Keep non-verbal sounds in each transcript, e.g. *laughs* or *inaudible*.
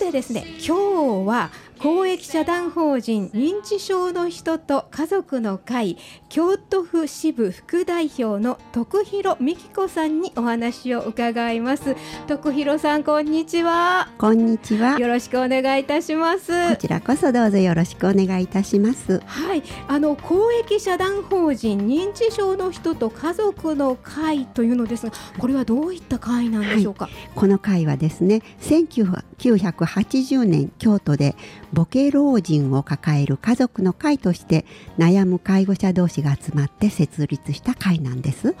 てですね今日は公益社団法人認知症の人と家族の会京都府支部副代表の徳弘美希子さんにお話を伺います。徳弘さんこんにちは。こんにちは。よろしくお願いいたします。こちらこそどうぞよろしくお願いいたします。はい。あの公益社団法人認知症の人と家族の会というのですがこれはどういった会なんでしょうか、はい、この会はですね1980年京都で母系老人を抱える家族の会として悩む介護者同士が集まって設立した会なんです、は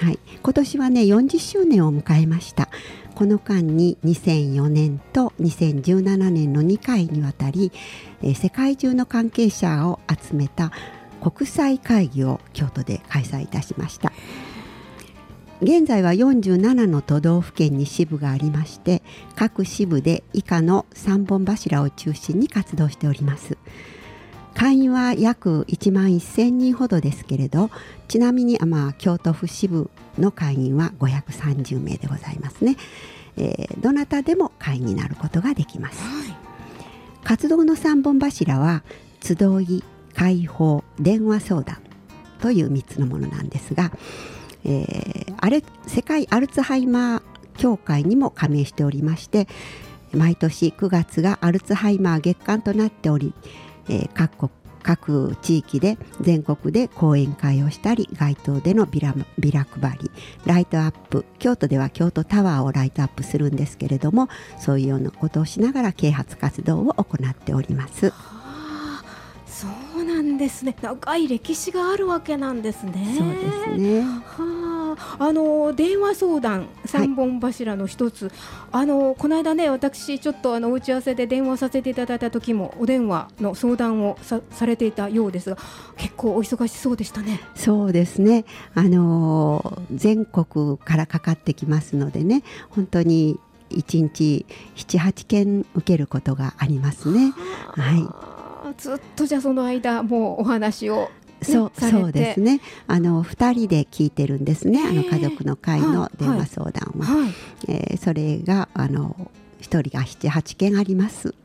い、はい、今年はね40周年を迎えました。この間に2004年と2017年の2回にわたり、えー、世界中の関係者を集めた国際会議を京都で開催いたしました。現在は47の都道府県に支部がありまして各支部で以下の3本柱を中心に活動しております。会員は約1万1000人ほどですけれどちなみに、まあ、京都府支部の会員は530名でございますね、えー、どなたでも会員になることができます、はい、活動の3本柱は集い会報電話相談という3つのものなんですがえー、あれ世界アルツハイマー協会にも加盟しておりまして毎年9月がアルツハイマー月間となっており、えー、各国各地域で全国で講演会をしたり街頭でのビラビラ配りライトアップ京都では京都タワーをライトアップするんですけれどもそういうようなことをしながら啓発活動を行っております。ですね。長い歴史があるわけなんですね。そうですね。はあ、あの電話相談三本柱の一つ、はい、あのこの間ね私ちょっとあの打ち合わせで電話させていただいた時もお電話の相談をさされていたようですが結構お忙しそうでしたね。そうですね。あの全国からかかってきますのでね本当に1日78件受けることがありますね。はいずっとじゃあその間もうお話をそうそうですね。あの二人で聞いてるんですね。あの家族の会の電話相談は、はいはい、えー、それがあの一人が七八件あります。*laughs*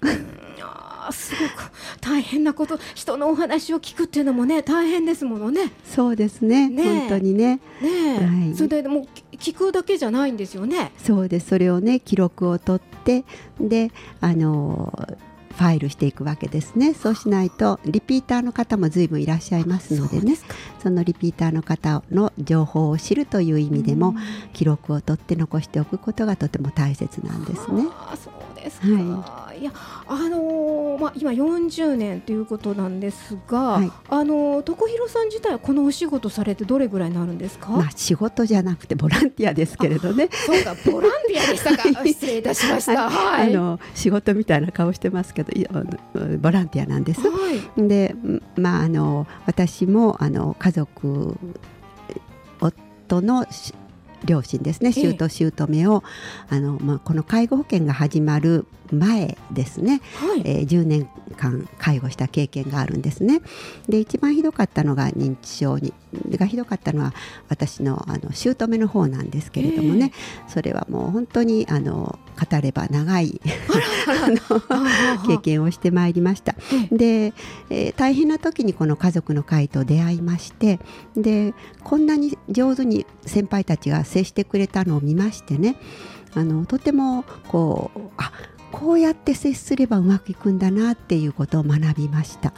すごく大変なこと人のお話を聞くっていうのもね大変ですものね。そうですね。ね本当にね。ね、はい、それでも聞くだけじゃないんですよね。そうです。それをね記録を取ってであのファイルしていくわけですね。そうしないとリピーターの方も随分いらっしゃいますのでね。そのリピーターの方の情報を知るという意味でも記録を取って残しておくことがとても大切なんですね。そうですはい、いやあのー、まあ今40年ということなんですが、はい、あのー、徳廣さん自体はこのお仕事されてどれぐらいになるんですか？まあ仕事じゃなくてボランティアですけれどね。そうかボランティアでしたか。*laughs* 失礼いたしました。はい、あの仕事みたいな顔してますけど、ボランティアなんです。はい、で、まああの私もあの家族夫の両親ですね。姑姑を、あのまあ、この介護保険が始まる前ですね、はい、えー、10年間介護した経験があるんですね。で一番ひどかったのが認知症にがひどかったのは私のあの姑の方なんですけれどもね、えー、それはもう本当にあの語れば長い *laughs* 経験をしてまいりました。で、えー、大変な時にこの家族の会と出会いましてでこんなに上手に先輩たちが接してくれたのを見ましてね。あのとてもこうあこうやって接すればうまくいくんだなっていうことを学びました。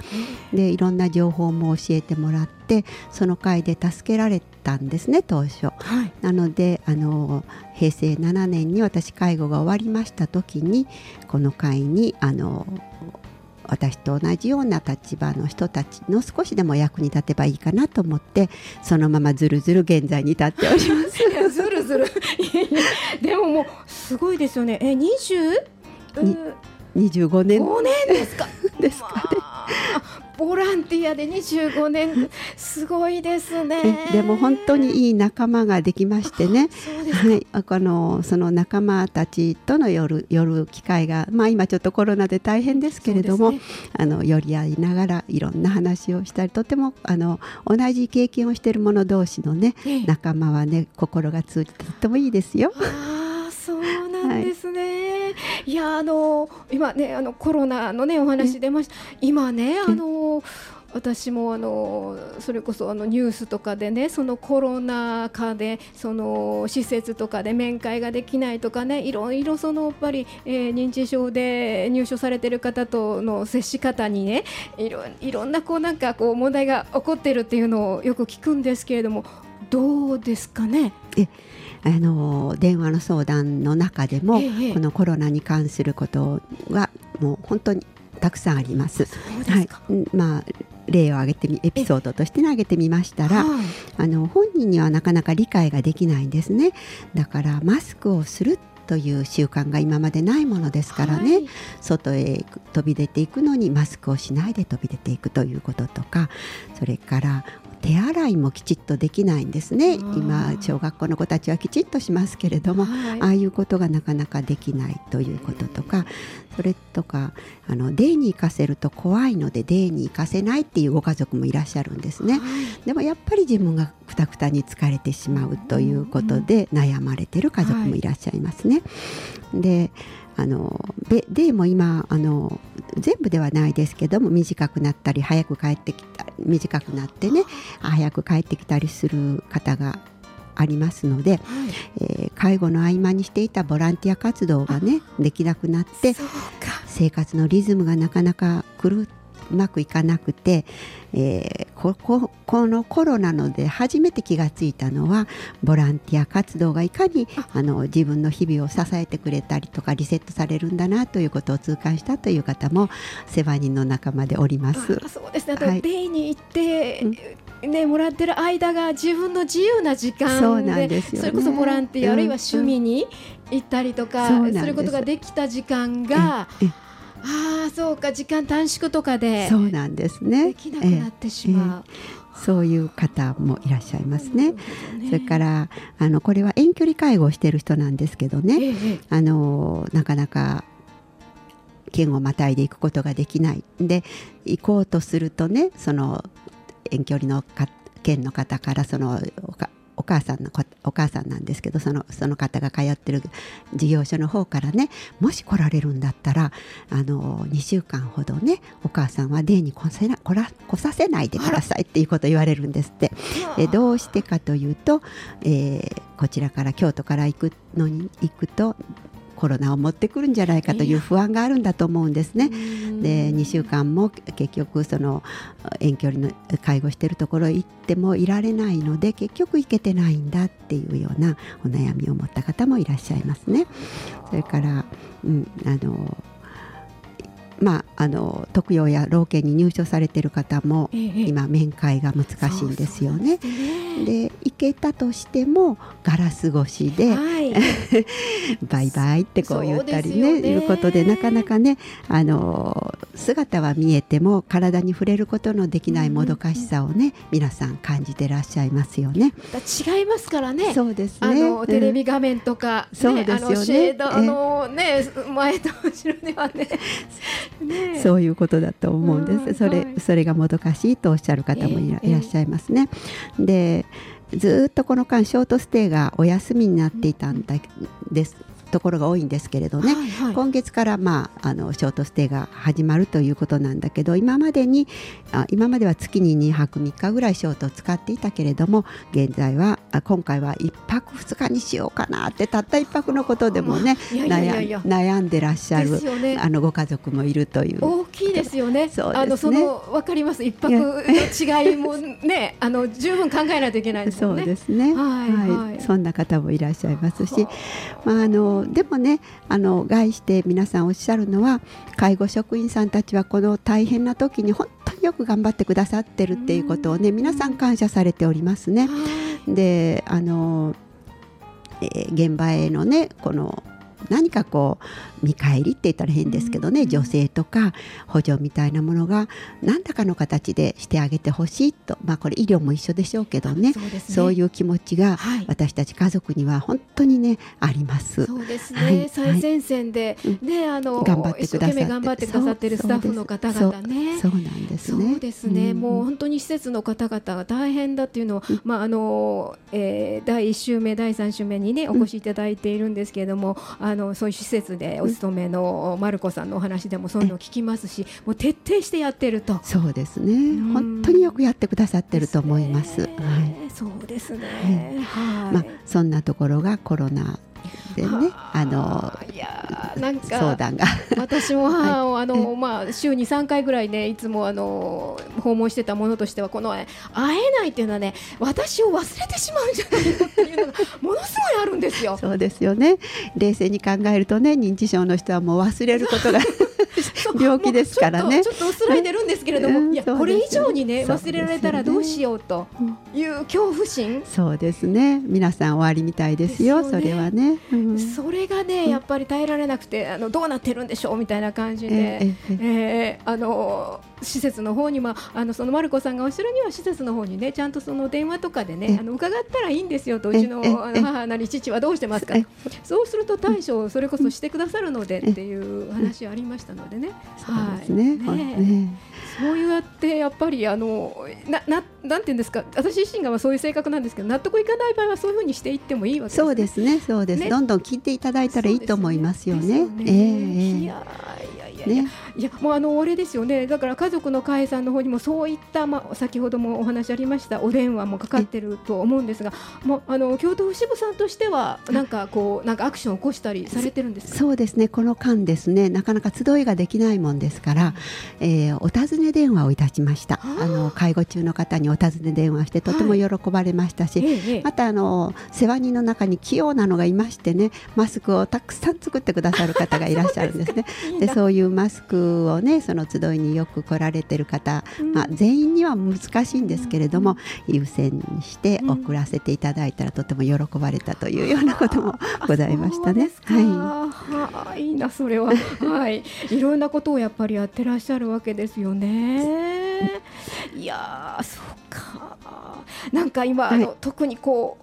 でいろんな情報も教えてもらってその会で助けられたんですね当初、はい、なのであの平成7年に私介護が終わりました時にこの会にあの私と同じような立場の人たちの少しでも役に立てばいいかなと思ってそのままずるずる現在に至っております。ずるずる。でももうすごいですよね。え20 25年5年ですかですかね、ボランティアで25年すごいですねでも本当にいい仲間ができましてねはい、あのその仲間たちとの夜夜機会が、まあ、今ちょっとコロナで大変ですけれども、ね、あの寄り合いながらいろんな話をしたりとてもあの同じ経験をしている者同士のね、仲間はね心が通じてとってもいいですよ。あそうなんですね、はいいやあの今ねあのコロナのねお話出ました。今ねあの私もあのそれこそあのニュースとかでねそのコロナ禍でその施設とかで面会ができないとかねいろいろそのやっぱり、えー、認知症で入所されてる方との接し方にねいろいろんなこうなんかこう問題が起こってるっていうのをよく聞くんですけれどもどうですかね？えあの電話の相談の中でも、ええ、このコロナに関することはもう本当にたくさんあります。はい、まあ例を挙げてみエピソードとして挙げてみましたら、あの本人にはなかなか理解ができないんですね。だからマスクをするという習慣が今までないものですからね、はい、外へ飛び出ていくのにマスクをしないで飛び出ていくということとかそれから手洗いもきちっとできないんですね。今小学校の子たちはきちっとしますけれども、はい、ああいうことがなかなかできないということとかそれとかあのデーに行かせると怖いのでデーに行かせないっていうご家族もいらっしゃるんですね、はい、でもやっぱり自分がくたくたに疲れてしまうということで悩まれてる家族もいらっしゃいますね。はい、であのでも今あの全部ではないですけども短くなったり早く帰ってきた短くなってね早く帰ってきたりする方がありますので、はい、えー、介護の合間にしていたボランティア活動がねできなくなって生活のリズムがなかなか狂ってうまくいかなくて、えー、こここのコロナので初めて気がついたのはボランティア活動がいかにあ。の自分の日々を支えてくれたりとかリセットされるんだなということを痛感したという方も世話人の仲間でおります。そうですね、はい、デイに行って、うん、ね、もらってる間が自分の自由な時間そうなんですよ、ね、それこそボランティア、うん、あるいは趣味に行ったりとかす。ることができた時間が、ああそうか時間短縮とかでそうなんですね。できなくなってしまう。ええー、そういう方もいらっしゃいますね。ね。それからあのこれは遠距離介護をしている人なんですけどね、ええ、あのなかなか県をまたいでいくことができない。で行こうとするとねその遠距離の県の方からそのお母さんのお母さんなんですけどそのその方が通ってる事業所の方からねもし来られるんだったらあの2週間ほどねお母さんはデーに来せな来ら来させないでくださいっていうことを言われるんですって。えどうしてかというと、えー、こちらから京都から行くのに行くとコロナを持ってくるんじゃないかという不安があるんだと思うんですね。で2週間も結局その遠距離の介護しているところ行ってもいられないので結局行けてないんだっていうようなお悩みを持った方もいらっしゃいますね。それから、うん、あのまあ、あの特養や老犬に入所されている方も、ええ、今面会が難しいんですよね。で、ね、行けたとしてもガラス越しで、はい、*laughs* バイバイってこう言ったりねねいうことでなかなかねあの姿は見えても体に触れることのできないもどかしさをね、うん、皆さん感じてらっしゃいますよね。違いますからね。そうですね。あのテレビ画面とか、ね、そうですよね。シェードのね前と後ろにはねね、そういうことだと思うんです、それ、はい、それがもどかしいとおっしゃる方もいら,、っしゃいますね。でずっとこの間ショートステイがお休みになっていたんですところが多いんですけれどね、はいはい、今月から、まあ、あのショートステイが始まるということなんだけど今までにあ今までは月に2泊3日ぐらいショートを使っていたけれども現在は今回は1泊2日にしようかなってたった1泊のことでもね悩んでらっしゃる、ね、あのご家族もいるという。大きいですよね。そう、ね、あのその分かります。1泊の違いもねあの十分考えないといけないですね。そうですね、はい、はい、そんな方もいらっしゃいますし、まあ、あのでもねあの概して皆さんおっしゃるのは介護職員さんたちはこの大変な時に本当によく頑張ってくださってるっていうことをね皆さん感謝されておりますね。であの、えー、現場へのねこの何かこう見返りって言ったら変ですけどね、女性とか補助みたいなものが何らかの形でしてあげてほしいと、まあ、これ医療も一緒でしょうけどね、ね、そういう気持ちが私たち家族には本当にねあります。そうですね、はい、最前線で、ね、あの頑張ってくださって。頑張ってくださってるスタッフの方々ね。そうなんですね。そうですね、うん、もう本当に施設の方々が大変だっていうのは、うん、まああのえー、第1週目第3週目にねお越しいただいているんですけれども、あののそういう施設でお勤めのマルコさんのお話でもそういうのを聞きますし、もう徹底してやってると。そうですね。本当によくやってくださってると思います。はい、そうですね。はい。まあそんなところがコロナでね、あのいやなんか相談が。私も母を、*laughs* あのまあ週に3回ぐらいねいつもあの訪問してたものとしてはこの会えないっていうのはね私を忘れてしまうんじゃないかっていうのがものすごいあるんですよ。そうですよね。冷静に考えるとね認知症の人はもう忘れることが病気ですからね。ちょっと薄らいでるんですけれども、いやこれ以上にね忘れられたらどうしようという恐怖心。そうですね。皆さん終わりみたいですよそれはね、それがねやっぱり耐えられなくてあのどうなってるんでしょうみたいな感じで、ええあの施設の方にまああのそのマルコさんがおっしゃるには施設の方にねちゃんとその電話とかでねあの伺ったらいいんですよとうちの母なり父はどうしてますか。そうすると対処をそれこそしてくださるのでっていう話ありましたのでね。はい、ねそうやってやっぱりあのなななんていうんですか。私自身がそういう性格なんですけど納得いかない場合はそういうふうにしていってもいいわけです、ね、そうですね。そうです、ね、どんどん聞いていただいたらいいと思いますよね。ね。えー、いやいやいやいや、ね、いやもうあのあれですよね。だから家族の会さんの方にもそういったまあ先ほどもお話ありましたお電話もかかってると思うんですがもうあの京都府支部さんとしてはなんかこうなんかアクションを起こしたりされてるんですそうですね。この間ですねなかなか集いができないもんですから、えー、お尋ね電話をいたしました。あの介護中の方にお尋ね電話してとても喜ばれましたし、はいまたあの世話人の中に器用なのがいましてねマスクをたくさん作ってくださる方がいらっしゃるんですね。*laughs* でそういうマスクをねその集いによく来られてる方、うん、まあ、全員には難しいんですけれども、うん、優先にして送らせていただいたらとても喜ばれたというようなことも *laughs* ございましたね。はい、いいなそれは、はい、いろんなことをやっぱりやってらっしゃるわけですよね。いやそうかなんか今、はい、あの特にこう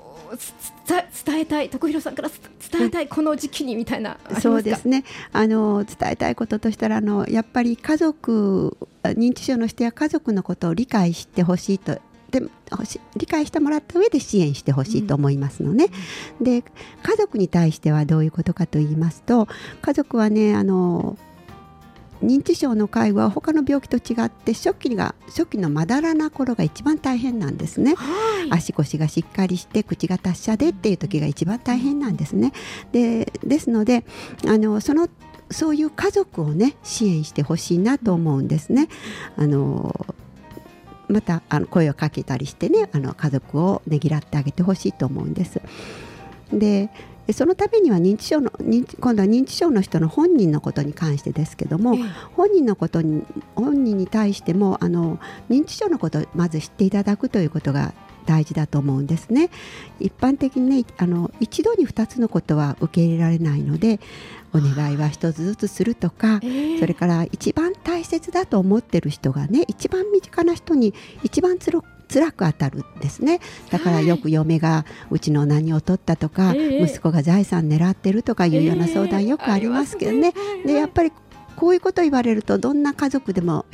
伝えたい徳弘さんから伝えたいこの時期にみたいなそうですね。あの伝えたいこととしたらあのやっぱり家族認知症の人や家族のことを理解してほしいとで理解してもらった上で支援してほしいと思いますのね。で家族に対してはどういうことかと言いますと家族はねあの認知症の介護は他の病気と違って初期が初期のまだらな頃が一番大変なんですね、はい、足腰がしっかりして口が達者でっていう時が一番大変なんですね。でですのであのそのそういう家族をね支援してほしいなと思うんですね。あのまたあの声をかけたりしてねあの家族をねぎらってあげてほしいと思うんです。でそのためには認知症の今度は認知症の人の本人のことに関してですけども、えー、本人のことに本人に対してもあの認知症のことをまず知っていただくということが大事だと思うんですね。一般的にねあの一度に2つのことは受け入れられないのでお願いは1つずつするとか、えー、それから一番大切だと思ってる人がね一番身近な人に一番つろ辛く当たるんですね。だからよく嫁がうちの何を取ったとか、息子が財産狙ってるとかいうような相談よくありますけどね,、でやっぱりこういうこと言われるとどんな家族でも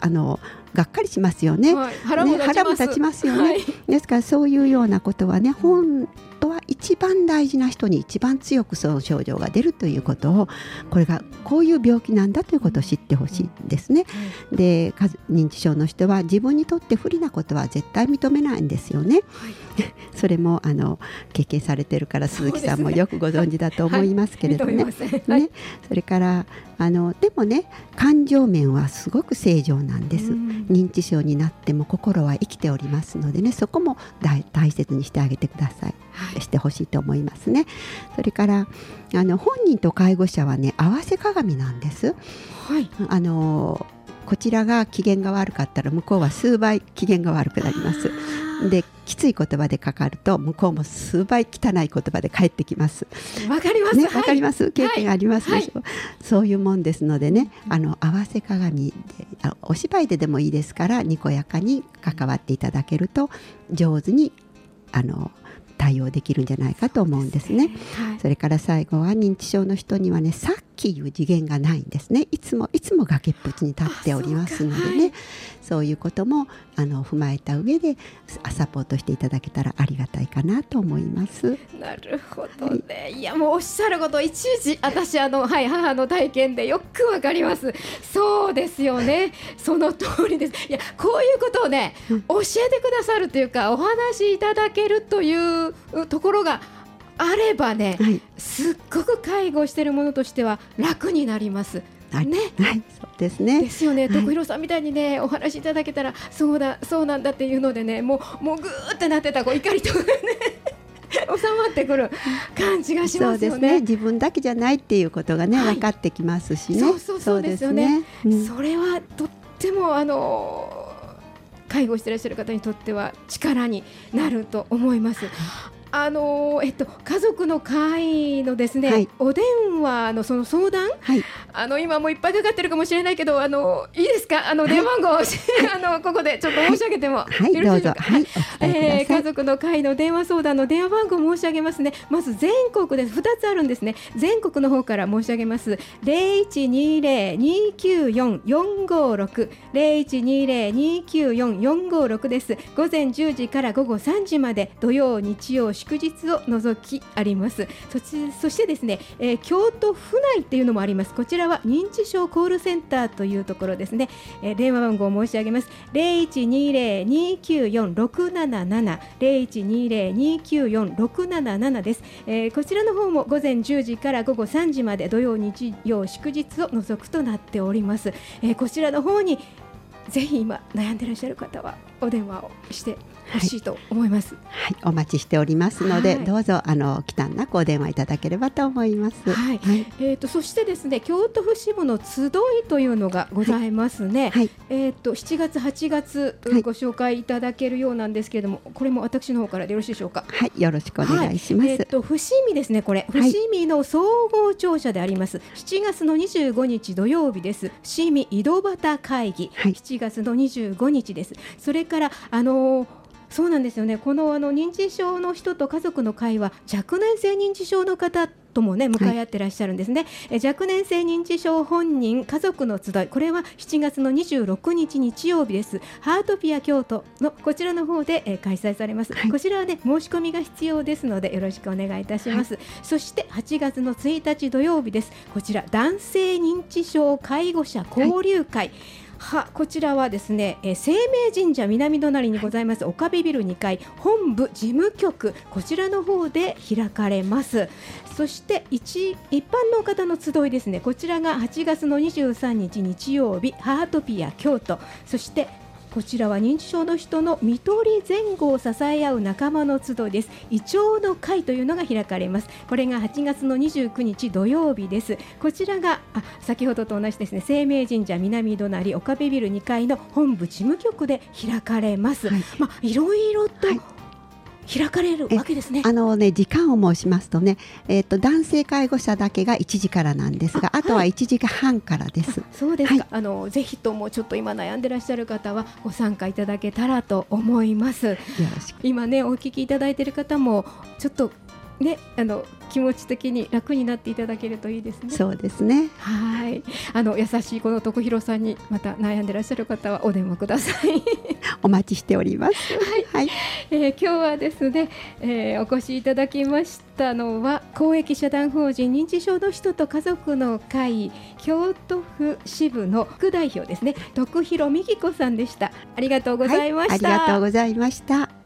あのがっかりしますよね。はい、腹も立ちます。よね、はい、ですからそういうようなことはね本当は一番大事な人に一番強くその症状が出るということをこれがこういう病気なんだということを知ってほしいんですね。で認知症の人は自分にとって不利なことは絶対認めないんですよね。*laughs* それもあの経験されてるから鈴木さんもよくご存知だと思いますけれどね。ねそれからあのでもね感情面はすごく正常なんです。認知症になっても心は生きておりますのでねそこも大切にしてあげてください。はい、してほしいと思いますね。それからあの本人と介護者はね合わせ鏡なんです。はい、あのこちらが機嫌が悪かったら向こうは数倍機嫌が悪くなります。できつい言葉でかかると向こうも数倍汚い言葉で返ってきます。わかります。ね、わ、かります？経験ありますでしょ？う、はい、そういうもんですのでね、あの合わせ鏡でお芝居ででもいいですからにこやかに関わっていただけると上手にあの対応できるんじゃないかと思うんですね。そ、ねはい、それから最後は認知症の人にはねサッきいう次元がないんですね。いつもいつも崖っぷちに立っておりますのでね。そう,、い。うこともあの踏まえた上でサポートしていただけたらありがたいかなと思います。なるほどね、はい、いやもうおっしゃることいちいち私あの *laughs* はい母の体験でよくわかります。そうですよね。その通りです。いやこういうことをね、教えてくださるというかお話しいただけるというところがあればね、はい、すっごく介護しているものとしては楽になります。はい、ね、はい、そうですね。ですよね、徳弘さんみたいにね、お話しいただけたら、そうだ、そうなんだっていうのでね、もう、もうぐーってなってた、こう怒りとかね。*laughs* 収まってくる感じがしますよね、ね、自分だけじゃないっていうことがね、はい、分かってきますしね。そうそうそうですよね。そ、ねうん、それはとってもあの介護していらっしゃる方にとっては力になると思います。あのえっと家族の会のですね、はい、お電話のその相談、はい、あの今もいっぱいかかってるかもしれないけどあのいいですか？あの電話番号、はい、*laughs* あのここでちょっと申し上げても *laughs* よろしいですか、はいえー、家族の会の電話相談の電話番号申し上げますね。まず全国で2つあるんですね。全国の方から申し上げます。0120-294-456 0120-294-456です。午前10時から午後3時まで土曜日曜祝日を除きあります。そそしてですね、えー、京都府内っていうのもあります。こちらは認知症コールセンターというところですね、えー、電話番号を申し上げます。0120-294-677 0120-294-677です、えー、こちらの方も午前10時から午後3時まで土曜日曜祝日を除くとなっております、えー、こちらの方にぜひ今悩んでらっしゃる方はお電話をしてほしいと思います、はい、はい、お待ちしておりますので、はい、どうぞあの忌憚なくお電話いただければと思います。はい。はい、えっ、ー、とそしてですね京都府支部の集いというのがございますね。はい。えっ、ー、と7月8月ご紹介いただけるようなんですけれども、これも私の方からでよろしいでしょうか？はい、よろしくお願いします。えっ、ー、と伏見ですねこれ伏見の総合庁舎であります。7月の25日土曜日です。伏見井戸端会議、はい、7月の25日です。それからあのーそうなんですよね。このあの認知症の人と家族の会は若年性認知症の方ともね向かい合ってらっしゃるんですね、はい、え若年性認知症本人家族の集いこれは7月の26日日曜日です。ハートピア京都のこちらの方で、え開催されます、はい、こちらはね申し込みが必要ですのでよろしくお願いいたします、はい、そして8月の1日土曜日です。こちら男性認知症介護者交流会、はこちらはですね、えー、生命神社南隣にございます岡部ビル2階本部事務局こちらの方で開かれます。そして一一般の方の集いですねこちらが8月の23日日曜日ハートピア京都。そしてこちらは認知症の人の看取り前後を支え合う仲間の集いです。イチョウの会というのが開かれます。これが8月の29日土曜日です。こちらがあ先ほどと同じですね。生命神社南隣岡部ビル2階の本部事務局で開かれます、はい、まあいろいろと、はい開かれるわけですね。あのね時間を申しますとね、えっ、ー、と男性介護者だけが1時からなんですが、あとは1時間半からです。そうですか。はい、あのぜひともちょっと今悩んでらっしゃる方はご参加いただけたらと思います。今ねお聞きいただいている方もちょっとね、あの気持ち的に楽になっていただけるといいですね。そうですね。はい、あの優しいこの徳弘さんにまた悩んでらっしゃる方はお電話ください。*laughs* お待ちしております。はい、はい、えー、今日はですね、えー、お越しいただきましたのは公益社団法人認知症の人と家族の会京都府支部の副代表ですね、徳弘美希子さんでした。ありがとうございました、はい、ありがとうございました。